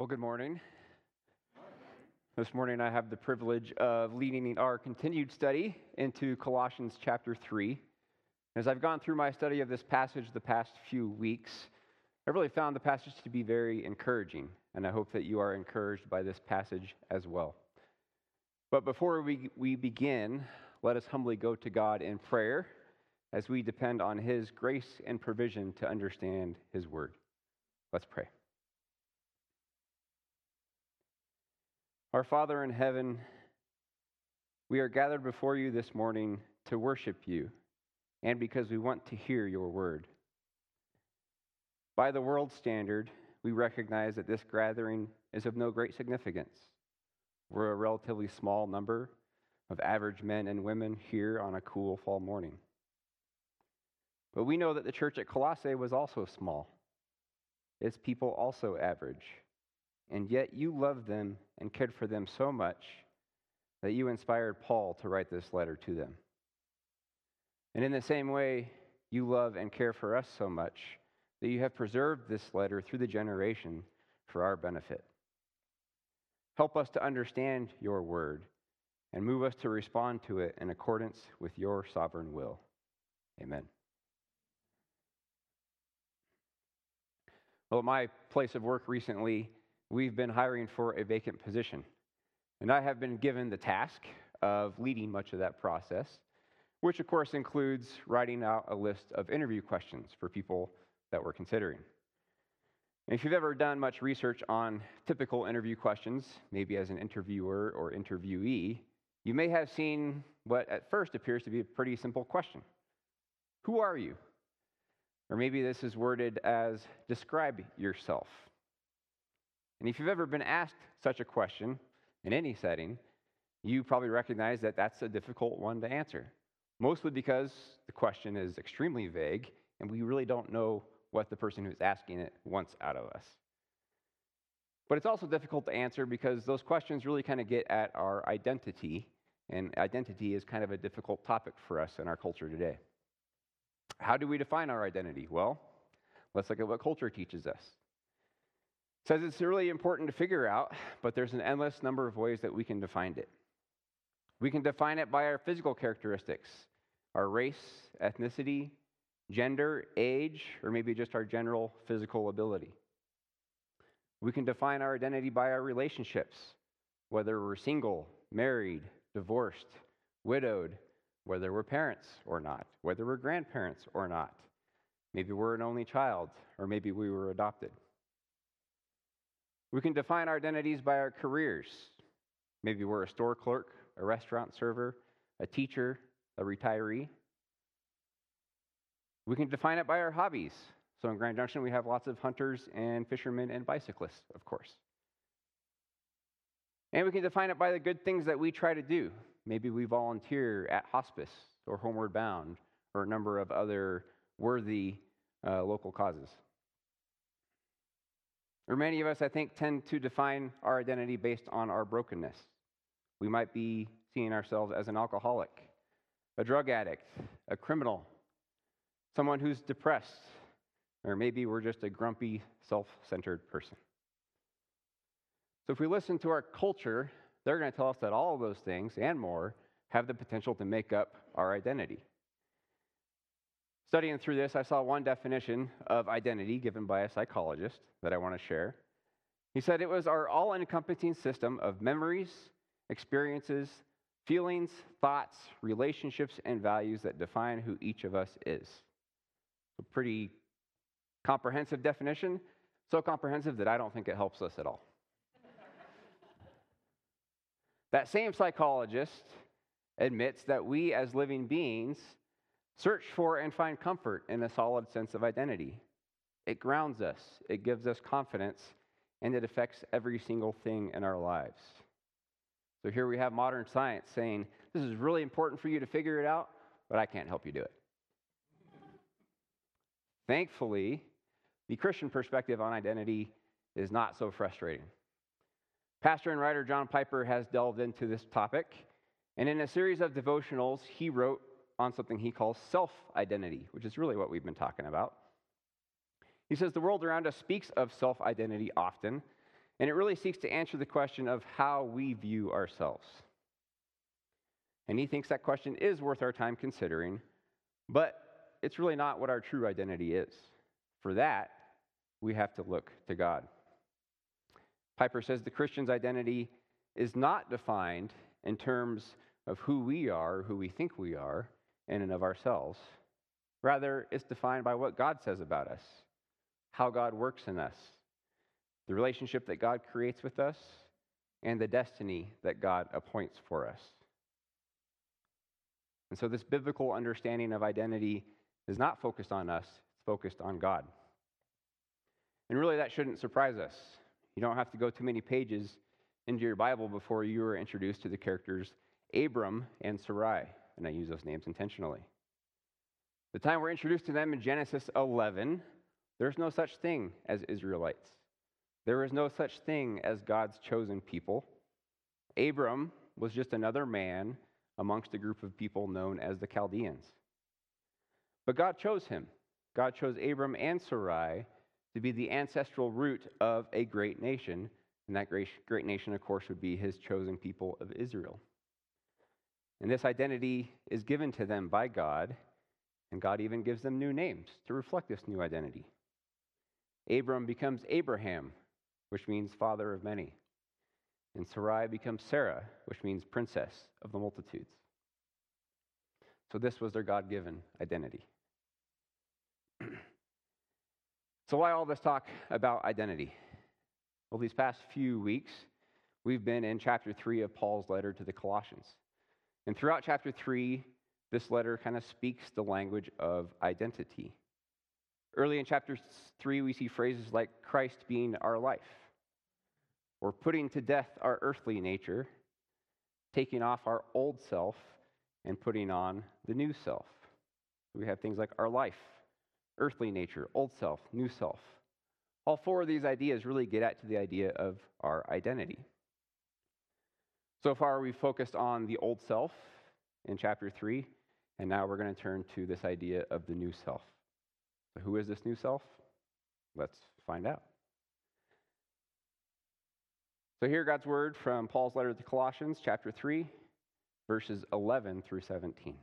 Well, good morning. This morning I have the privilege of leading our continued study into Colossians chapter 3. As I've gone through my study of this passage the past few weeks, I really found the passage to be very encouraging, and I hope that you are encouraged by this passage as well. But before we, we begin, let us humbly go to God in prayer as we depend on His grace and provision to understand His word. Let's pray. Our Father in heaven, we are gathered before you this morning to worship you and because we want to hear your word. By the world standard, we recognize that this gathering is of no great significance. We're a relatively small number of average men and women here on a cool fall morning. But we know that the church at Colossae was also small, its people also average. And yet you loved them and cared for them so much that you inspired Paul to write this letter to them. And in the same way, you love and care for us so much that you have preserved this letter through the generation for our benefit. Help us to understand your word and move us to respond to it in accordance with your sovereign will. Amen. Well, at my place of work recently, we've been hiring for a vacant position. And I have been given the task of leading much of that process, which of course includes writing out a list of interview questions for people that we're considering. And if you've ever done much research on typical interview questions, maybe as an interviewer or interviewee, you may have seen what at first appears to be a pretty simple question Who are you? Or maybe this is worded as describe yourself. And if you've ever been asked such a question in any setting, you probably recognize that that's a difficult one to answer, mostly because the question is extremely vague and we really don't know what the person who's asking it wants out of us. But it's also difficult to answer because those questions really kind of get at our identity, and identity is kind of a difficult topic for us in our culture today. How do we define our identity? Well, let's look at what culture teaches us. Says it's really important to figure out, but there's an endless number of ways that we can define it. We can define it by our physical characteristics, our race, ethnicity, gender, age, or maybe just our general physical ability. We can define our identity by our relationships, whether we're single, married, divorced, widowed, whether we're parents or not, whether we're grandparents or not. Maybe we're an only child, or maybe we were adopted. We can define our identities by our careers. Maybe we're a store clerk, a restaurant server, a teacher, a retiree. We can define it by our hobbies. So in Grand Junction, we have lots of hunters and fishermen and bicyclists, of course. And we can define it by the good things that we try to do. Maybe we volunteer at hospice or Homeward Bound or a number of other worthy uh, local causes. Or many of us, I think, tend to define our identity based on our brokenness. We might be seeing ourselves as an alcoholic, a drug addict, a criminal, someone who's depressed, or maybe we're just a grumpy, self centered person. So if we listen to our culture, they're going to tell us that all of those things and more have the potential to make up our identity. Studying through this, I saw one definition of identity given by a psychologist that I want to share. He said it was our all encompassing system of memories, experiences, feelings, thoughts, relationships, and values that define who each of us is. A pretty comprehensive definition, so comprehensive that I don't think it helps us at all. that same psychologist admits that we as living beings search for and find comfort in a solid sense of identity. It grounds us, it gives us confidence, and it affects every single thing in our lives. So here we have modern science saying, This is really important for you to figure it out, but I can't help you do it. Thankfully, the Christian perspective on identity is not so frustrating. Pastor and writer John Piper has delved into this topic, and in a series of devotionals, he wrote on something he calls self identity, which is really what we've been talking about. He says the world around us speaks of self identity often, And it really seeks to answer the question of how we view ourselves. And he thinks that question is worth our time considering, but it's really not what our true identity is. For that, we have to look to God. Piper says the Christian's identity is not defined in terms of who we are, who we think we are, in and of ourselves. Rather, it's defined by what God says about us, how God works in us, the relationship that God creates with us, and the destiny that God appoints for us. And so, this biblical understanding of identity is not focused on us, it's focused on God. And really, that shouldn't surprise us. You don't have to go too many pages into your Bible before you are introduced to the characters Abram and Sarai, and I use those names intentionally. The time we're introduced to them in Genesis 11, there's no such thing as Israelites. There is no such thing as God's chosen people. Abram was just another man amongst a group of people known as the Chaldeans. But God chose him. God chose Abram and Sarai to be the ancestral root of a great nation. And that great, great nation, of course, would be his chosen people of Israel. And this identity is given to them by God, and God even gives them new names to reflect this new identity. Abram becomes Abraham, which means father of many. And Sarai becomes Sarah, which means princess of the multitudes. So this was their God given identity. so, why all this talk about identity? Well, these past few weeks, we've been in chapter 3 of Paul's letter to the Colossians. And throughout chapter 3, this letter kind of speaks the language of identity. Early in chapter 3, we see phrases like Christ being our life, or putting to death our earthly nature, taking off our old self, and putting on the new self. We have things like our life, earthly nature, old self, new self. All four of these ideas really get at to the idea of our identity. So far, we've focused on the old self in chapter 3, and now we're going to turn to this idea of the new self. So, who is this new self? Let's find out. So, hear God's word from Paul's letter to Colossians, chapter 3, verses 11 through 17.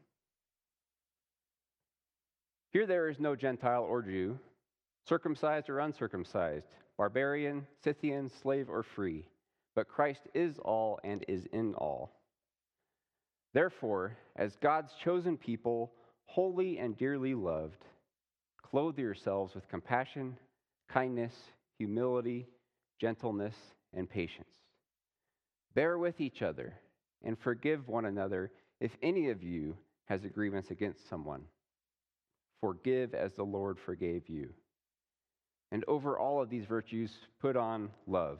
Here there is no Gentile or Jew, circumcised or uncircumcised, barbarian, Scythian, slave or free, but Christ is all and is in all. Therefore, as God's chosen people, holy and dearly loved, clothe yourselves with compassion, kindness, humility, gentleness, and patience. Bear with each other and forgive one another if any of you has a grievance against someone. Forgive as the Lord forgave you. And over all of these virtues, put on love,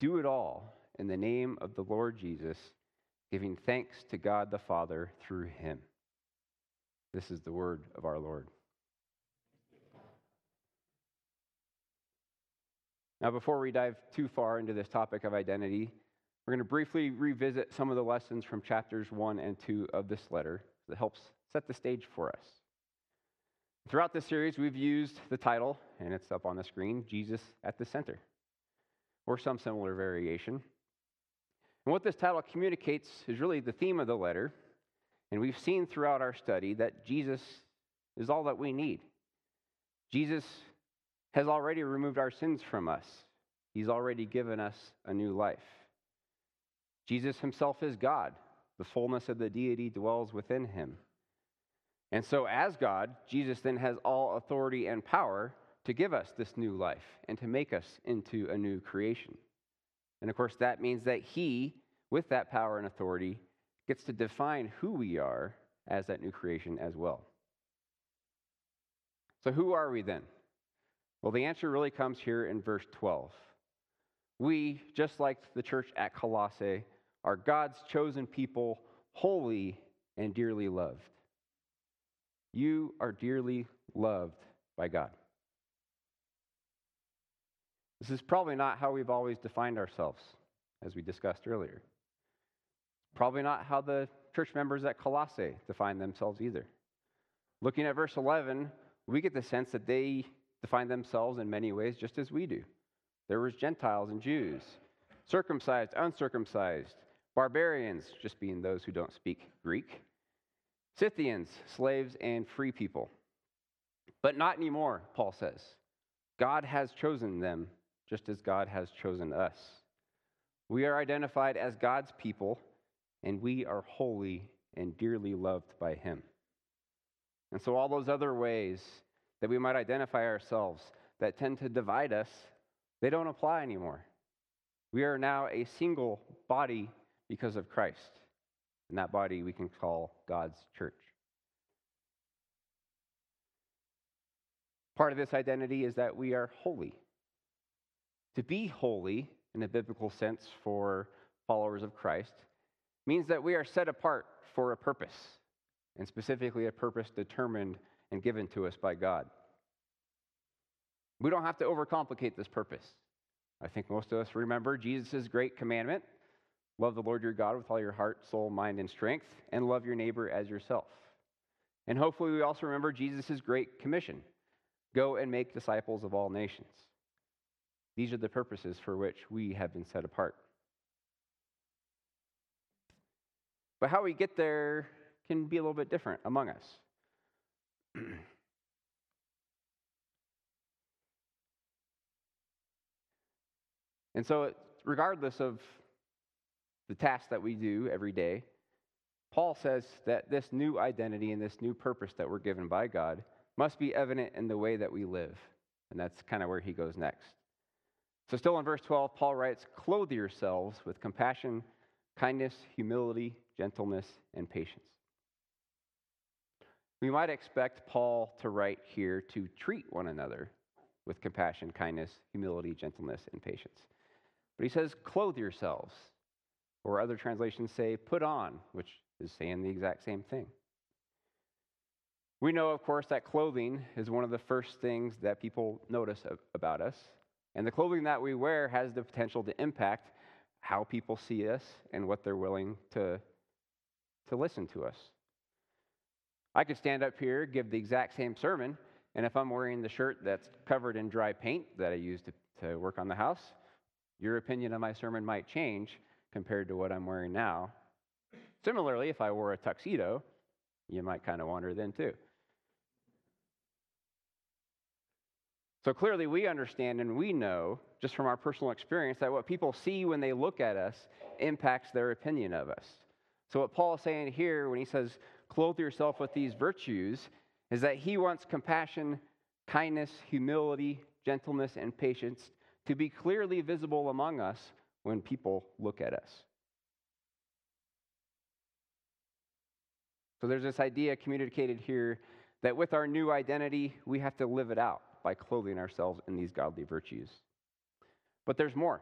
do it all in the name of the Lord Jesus, giving thanks to God the Father through him. This is the word of our Lord. Now, before we dive too far into this topic of identity, we're going to briefly revisit some of the lessons from chapters 1 and 2 of this letter that helps set the stage for us. Throughout this series, we've used the title, and it's up on the screen Jesus at the Center, or some similar variation. And what this title communicates is really the theme of the letter. And we've seen throughout our study that Jesus is all that we need. Jesus has already removed our sins from us, He's already given us a new life. Jesus Himself is God, the fullness of the deity dwells within Him. And so, as God, Jesus then has all authority and power to give us this new life and to make us into a new creation. And of course, that means that He, with that power and authority, gets to define who we are as that new creation as well. So, who are we then? Well, the answer really comes here in verse 12. We, just like the church at Colossae, are God's chosen people, holy and dearly loved. You are dearly loved by God. This is probably not how we've always defined ourselves, as we discussed earlier. Probably not how the church members at Colossae defined themselves either. Looking at verse 11, we get the sense that they define themselves in many ways just as we do. There was Gentiles and Jews, circumcised, uncircumcised, barbarians, just being those who don't speak Greek, Scythians, slaves, and free people. But not anymore, Paul says. God has chosen them just as God has chosen us. We are identified as God's people, and we are holy and dearly loved by Him. And so, all those other ways that we might identify ourselves that tend to divide us, they don't apply anymore. We are now a single body because of Christ. And that body we can call God's church. Part of this identity is that we are holy. To be holy, in a biblical sense for followers of Christ, means that we are set apart for a purpose, and specifically a purpose determined and given to us by God. We don't have to overcomplicate this purpose. I think most of us remember Jesus' great commandment love the Lord your God with all your heart, soul, mind, and strength, and love your neighbor as yourself. And hopefully, we also remember Jesus' great commission go and make disciples of all nations. These are the purposes for which we have been set apart. But how we get there can be a little bit different among us. and so, regardless of the task that we do every day, Paul says that this new identity and this new purpose that we're given by God must be evident in the way that we live. And that's kind of where he goes next. So, still in verse 12, Paul writes, Clothe yourselves with compassion, kindness, humility, gentleness, and patience. We might expect Paul to write here to treat one another with compassion, kindness, humility, gentleness, and patience. But he says, Clothe yourselves. Or other translations say, Put on, which is saying the exact same thing. We know, of course, that clothing is one of the first things that people notice about us. And the clothing that we wear has the potential to impact how people see us and what they're willing to, to listen to us. I could stand up here, give the exact same sermon, and if I'm wearing the shirt that's covered in dry paint that I use to, to work on the house, your opinion of my sermon might change compared to what I'm wearing now. Similarly, if I wore a tuxedo, you might kind of wonder then too. So clearly, we understand and we know, just from our personal experience, that what people see when they look at us impacts their opinion of us. So, what Paul is saying here when he says, clothe yourself with these virtues, is that he wants compassion, kindness, humility, gentleness, and patience to be clearly visible among us when people look at us. So, there's this idea communicated here that with our new identity, we have to live it out by clothing ourselves in these godly virtues. But there's more.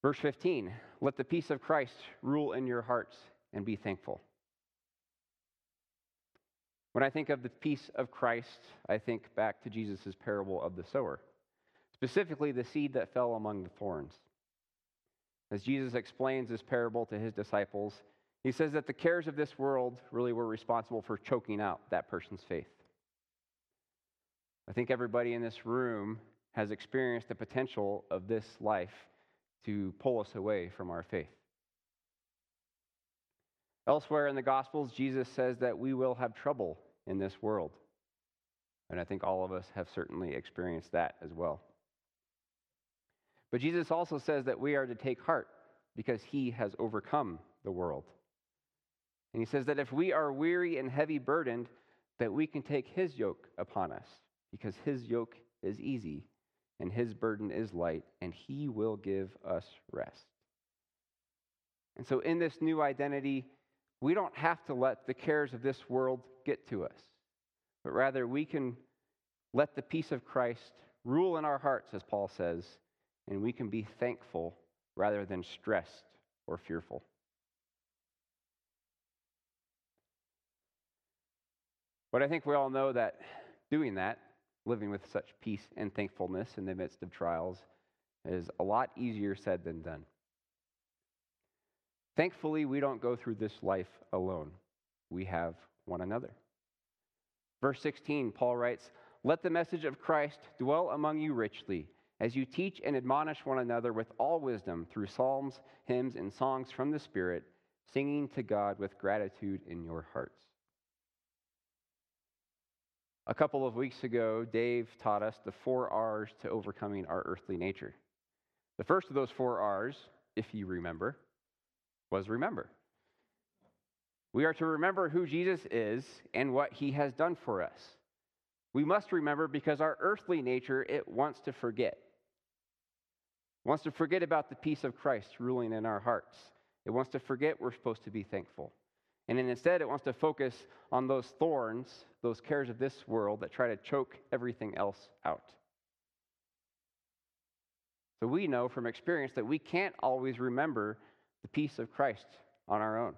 Verse 15 Let the peace of Christ rule in your hearts and be thankful. When I think of the peace of Christ, I think back to Jesus' parable of the sower, specifically the seed that fell among the thorns. As Jesus explains this parable to his disciples, he says that the cares of this world really were responsible for choking out that person's faith. I think everybody in this room has experienced the potential of this life to pull us away from our faith. Elsewhere in the Gospels, Jesus says that we will have trouble in this world. And I think all of us have certainly experienced that as well. But Jesus also says that we are to take heart because he has overcome the world. And he says that if we are weary and heavy burdened, that we can take his yoke upon us because his yoke is easy and his burden is light, and he will give us rest. And so, in this new identity, we don't have to let the cares of this world get to us, but rather we can let the peace of Christ rule in our hearts, as Paul says, and we can be thankful rather than stressed or fearful. But I think we all know that doing that, living with such peace and thankfulness in the midst of trials, is a lot easier said than done. Thankfully, we don't go through this life alone. We have one another. Verse 16, Paul writes, Let the message of Christ dwell among you richly, as you teach and admonish one another with all wisdom through psalms, hymns, and songs from the Spirit, singing to God with gratitude in your hearts. A couple of weeks ago, Dave taught us the four R's to overcoming our earthly nature. The first of those four R's, if you remember, was remember. We are to remember who Jesus is and what he has done for us. We must remember because our earthly nature, it wants to forget. It wants to forget about the peace of Christ ruling in our hearts. It wants to forget we're supposed to be thankful. And then instead, it wants to focus on those thorns, those cares of this world that try to choke everything else out. So we know from experience that we can't always remember the peace of Christ on our own.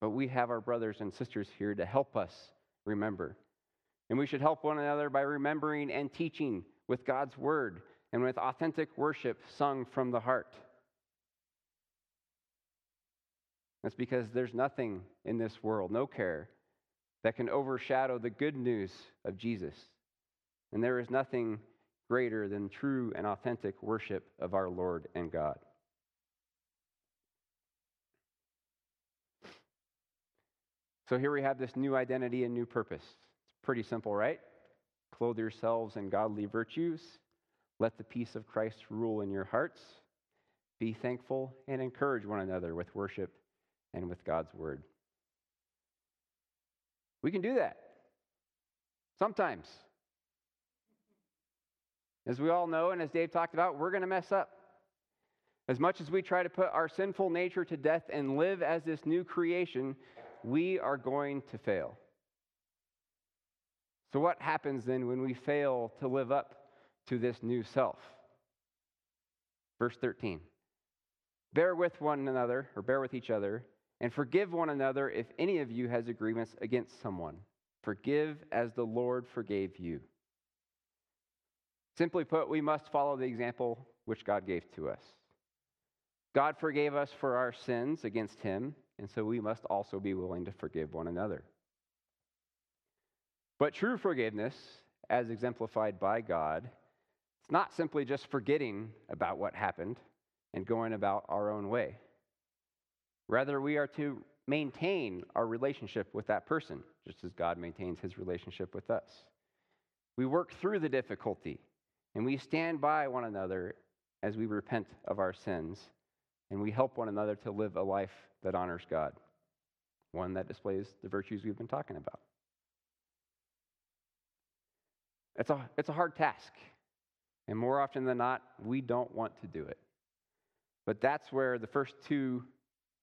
But we have our brothers and sisters here to help us remember. And we should help one another by remembering and teaching with God's word and with authentic worship sung from the heart. That's because there's nothing in this world, no care, that can overshadow the good news of Jesus. And there is nothing greater than true and authentic worship of our Lord and God. So here we have this new identity and new purpose. It's pretty simple, right? Clothe yourselves in godly virtues. Let the peace of Christ rule in your hearts. Be thankful and encourage one another with worship and with God's word. We can do that sometimes. As we all know, and as Dave talked about, we're going to mess up. As much as we try to put our sinful nature to death and live as this new creation, we are going to fail. So, what happens then when we fail to live up to this new self? Verse 13 Bear with one another, or bear with each other, and forgive one another if any of you has agreements against someone. Forgive as the Lord forgave you. Simply put, we must follow the example which God gave to us. God forgave us for our sins against him, and so we must also be willing to forgive one another. But true forgiveness, as exemplified by God, it's not simply just forgetting about what happened and going about our own way. Rather, we are to maintain our relationship with that person, just as God maintains his relationship with us. We work through the difficulty and we stand by one another as we repent of our sins and we help one another to live a life that honors God, one that displays the virtues we've been talking about. It's a, it's a hard task, and more often than not, we don't want to do it. But that's where the first two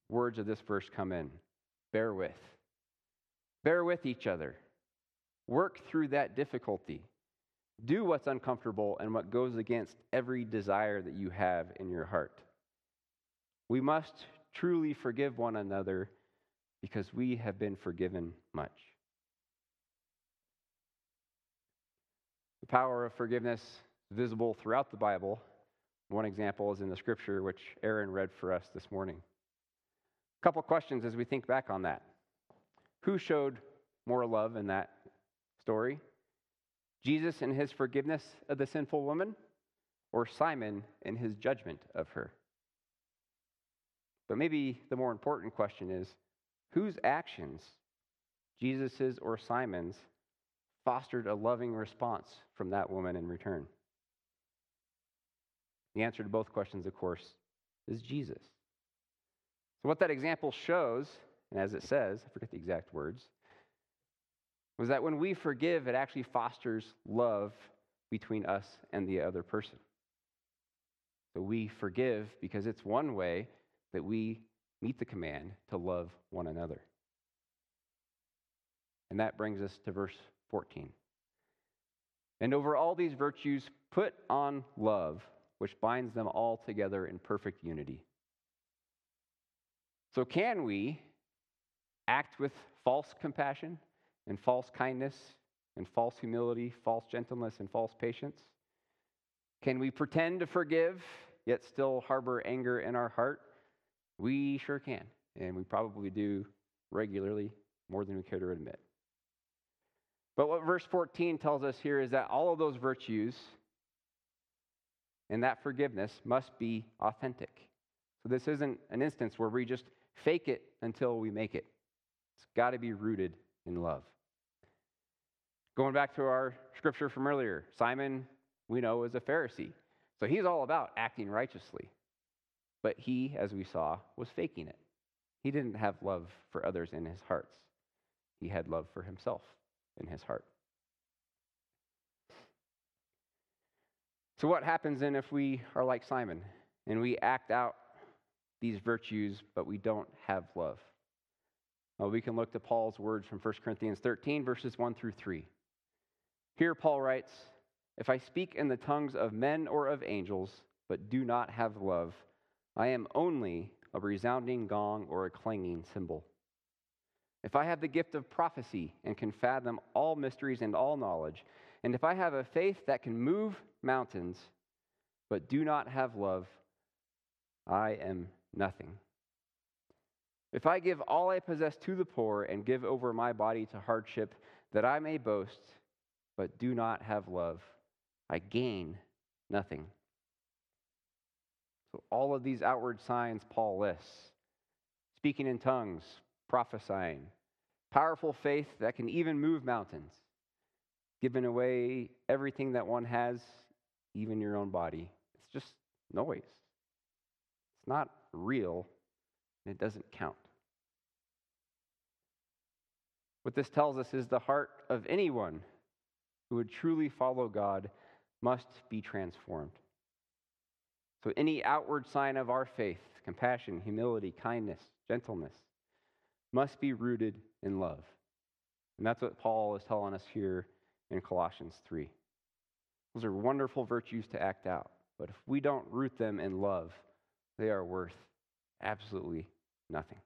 words of this verse come in bear with. Bear with each other. Work through that difficulty. Do what's uncomfortable and what goes against every desire that you have in your heart. We must truly forgive one another because we have been forgiven much. The power of forgiveness is visible throughout the Bible. One example is in the scripture, which Aaron read for us this morning. Couple questions as we think back on that. Who showed more love in that story? Jesus in his forgiveness of the sinful woman, or Simon in his judgment of her? But maybe the more important question is whose actions, Jesus's or Simon's, fostered a loving response from that woman in return? The answer to both questions, of course, is Jesus. So, what that example shows, and as it says, I forget the exact words, was that when we forgive, it actually fosters love between us and the other person. So we forgive because it's one way that we meet the command to love one another. And that brings us to verse 14. And over all these virtues, put on love, which binds them all together in perfect unity. So, can we act with false compassion and false kindness and false humility, false gentleness, and false patience? Can we pretend to forgive, yet still harbor anger in our heart? We sure can, and we probably do regularly, more than we care to admit. But what verse 14 tells us here is that all of those virtues and that forgiveness must be authentic. So this isn't an instance where we just fake it until we make it. It's got to be rooted in love. Going back to our scripture from earlier, Simon, we know, is a Pharisee. So he's all about acting righteously. But he, as we saw, was faking it. He didn't have love for others in his hearts, he had love for himself in his heart. So, what happens then if we are like Simon and we act out these virtues, but we don't have love? We can look to Paul's words from 1 Corinthians 13, verses 1 through 3. Here, Paul writes If I speak in the tongues of men or of angels, but do not have love, I am only a resounding gong or a clanging cymbal. If I have the gift of prophecy and can fathom all mysteries and all knowledge, and if I have a faith that can move mountains, but do not have love, I am nothing. If I give all I possess to the poor and give over my body to hardship, that I may boast, but do not have love, I gain nothing. So, all of these outward signs Paul lists speaking in tongues, prophesying, powerful faith that can even move mountains, giving away everything that one has, even your own body. It's just noise. It's not real, and it doesn't count. What this tells us is the heart of anyone who would truly follow God must be transformed. So, any outward sign of our faith, compassion, humility, kindness, gentleness, must be rooted in love. And that's what Paul is telling us here in Colossians 3. Those are wonderful virtues to act out, but if we don't root them in love, they are worth absolutely nothing.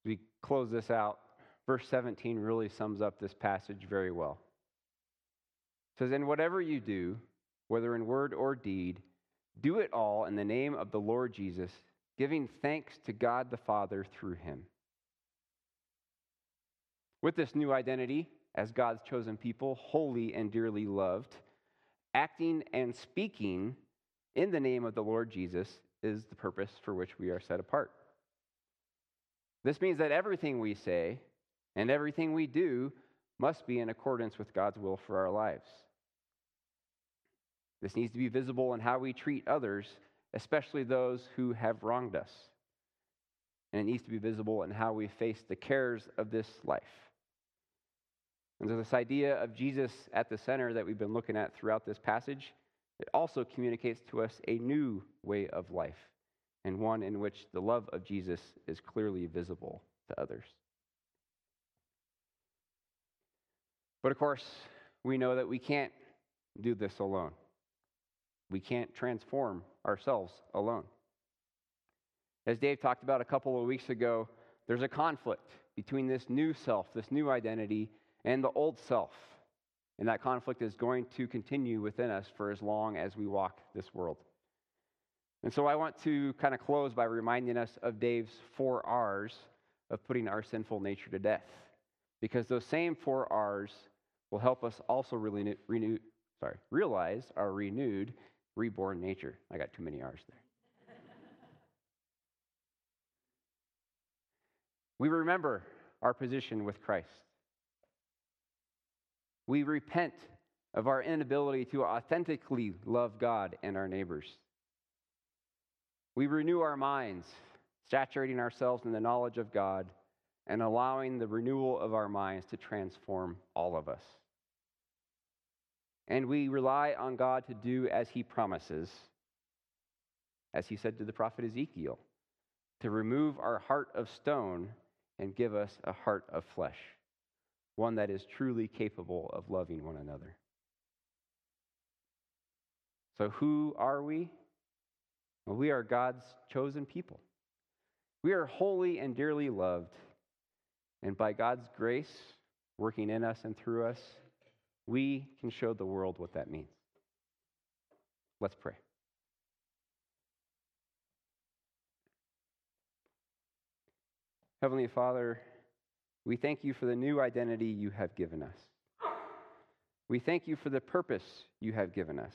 As we close this out, verse 17 really sums up this passage very well. It says, In whatever you do, whether in word or deed, do it all in the name of the Lord Jesus, giving thanks to God the Father through him. With this new identity, as God's chosen people, holy and dearly loved, acting and speaking in the name of the Lord Jesus is the purpose for which we are set apart. This means that everything we say and everything we do must be in accordance with God's will for our lives. This needs to be visible in how we treat others, especially those who have wronged us. And it needs to be visible in how we face the cares of this life. And so, this idea of Jesus at the center that we've been looking at throughout this passage, it also communicates to us a new way of life, and one in which the love of Jesus is clearly visible to others. But of course, we know that we can't do this alone. We can't transform ourselves alone. As Dave talked about a couple of weeks ago, there's a conflict between this new self, this new identity, and the old self. And that conflict is going to continue within us for as long as we walk this world. And so I want to kind of close by reminding us of Dave's four R's of putting our sinful nature to death. Because those same four R's will help us also really renew, sorry, realize our renewed reborn nature. I got too many R's there. we remember our position with Christ. We repent of our inability to authentically love God and our neighbors. We renew our minds, saturating ourselves in the knowledge of God and allowing the renewal of our minds to transform all of us and we rely on God to do as he promises, as he said to the prophet Ezekiel, to remove our heart of stone and give us a heart of flesh. One that is truly capable of loving one another. So, who are we? Well, we are God's chosen people. We are holy and dearly loved. And by God's grace working in us and through us, we can show the world what that means. Let's pray. Heavenly Father, we thank you for the new identity you have given us. We thank you for the purpose you have given us.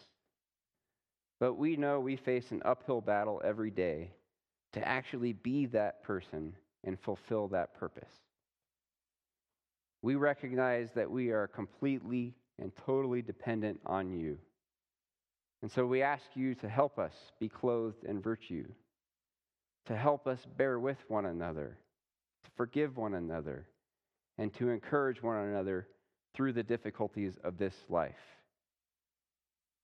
But we know we face an uphill battle every day to actually be that person and fulfill that purpose. We recognize that we are completely and totally dependent on you. And so we ask you to help us be clothed in virtue, to help us bear with one another, to forgive one another, and to encourage one another through the difficulties of this life.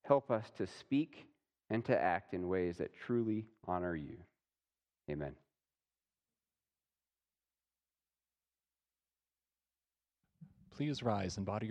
Help us to speak and to act in ways that truly honor you. Amen. Please rise and your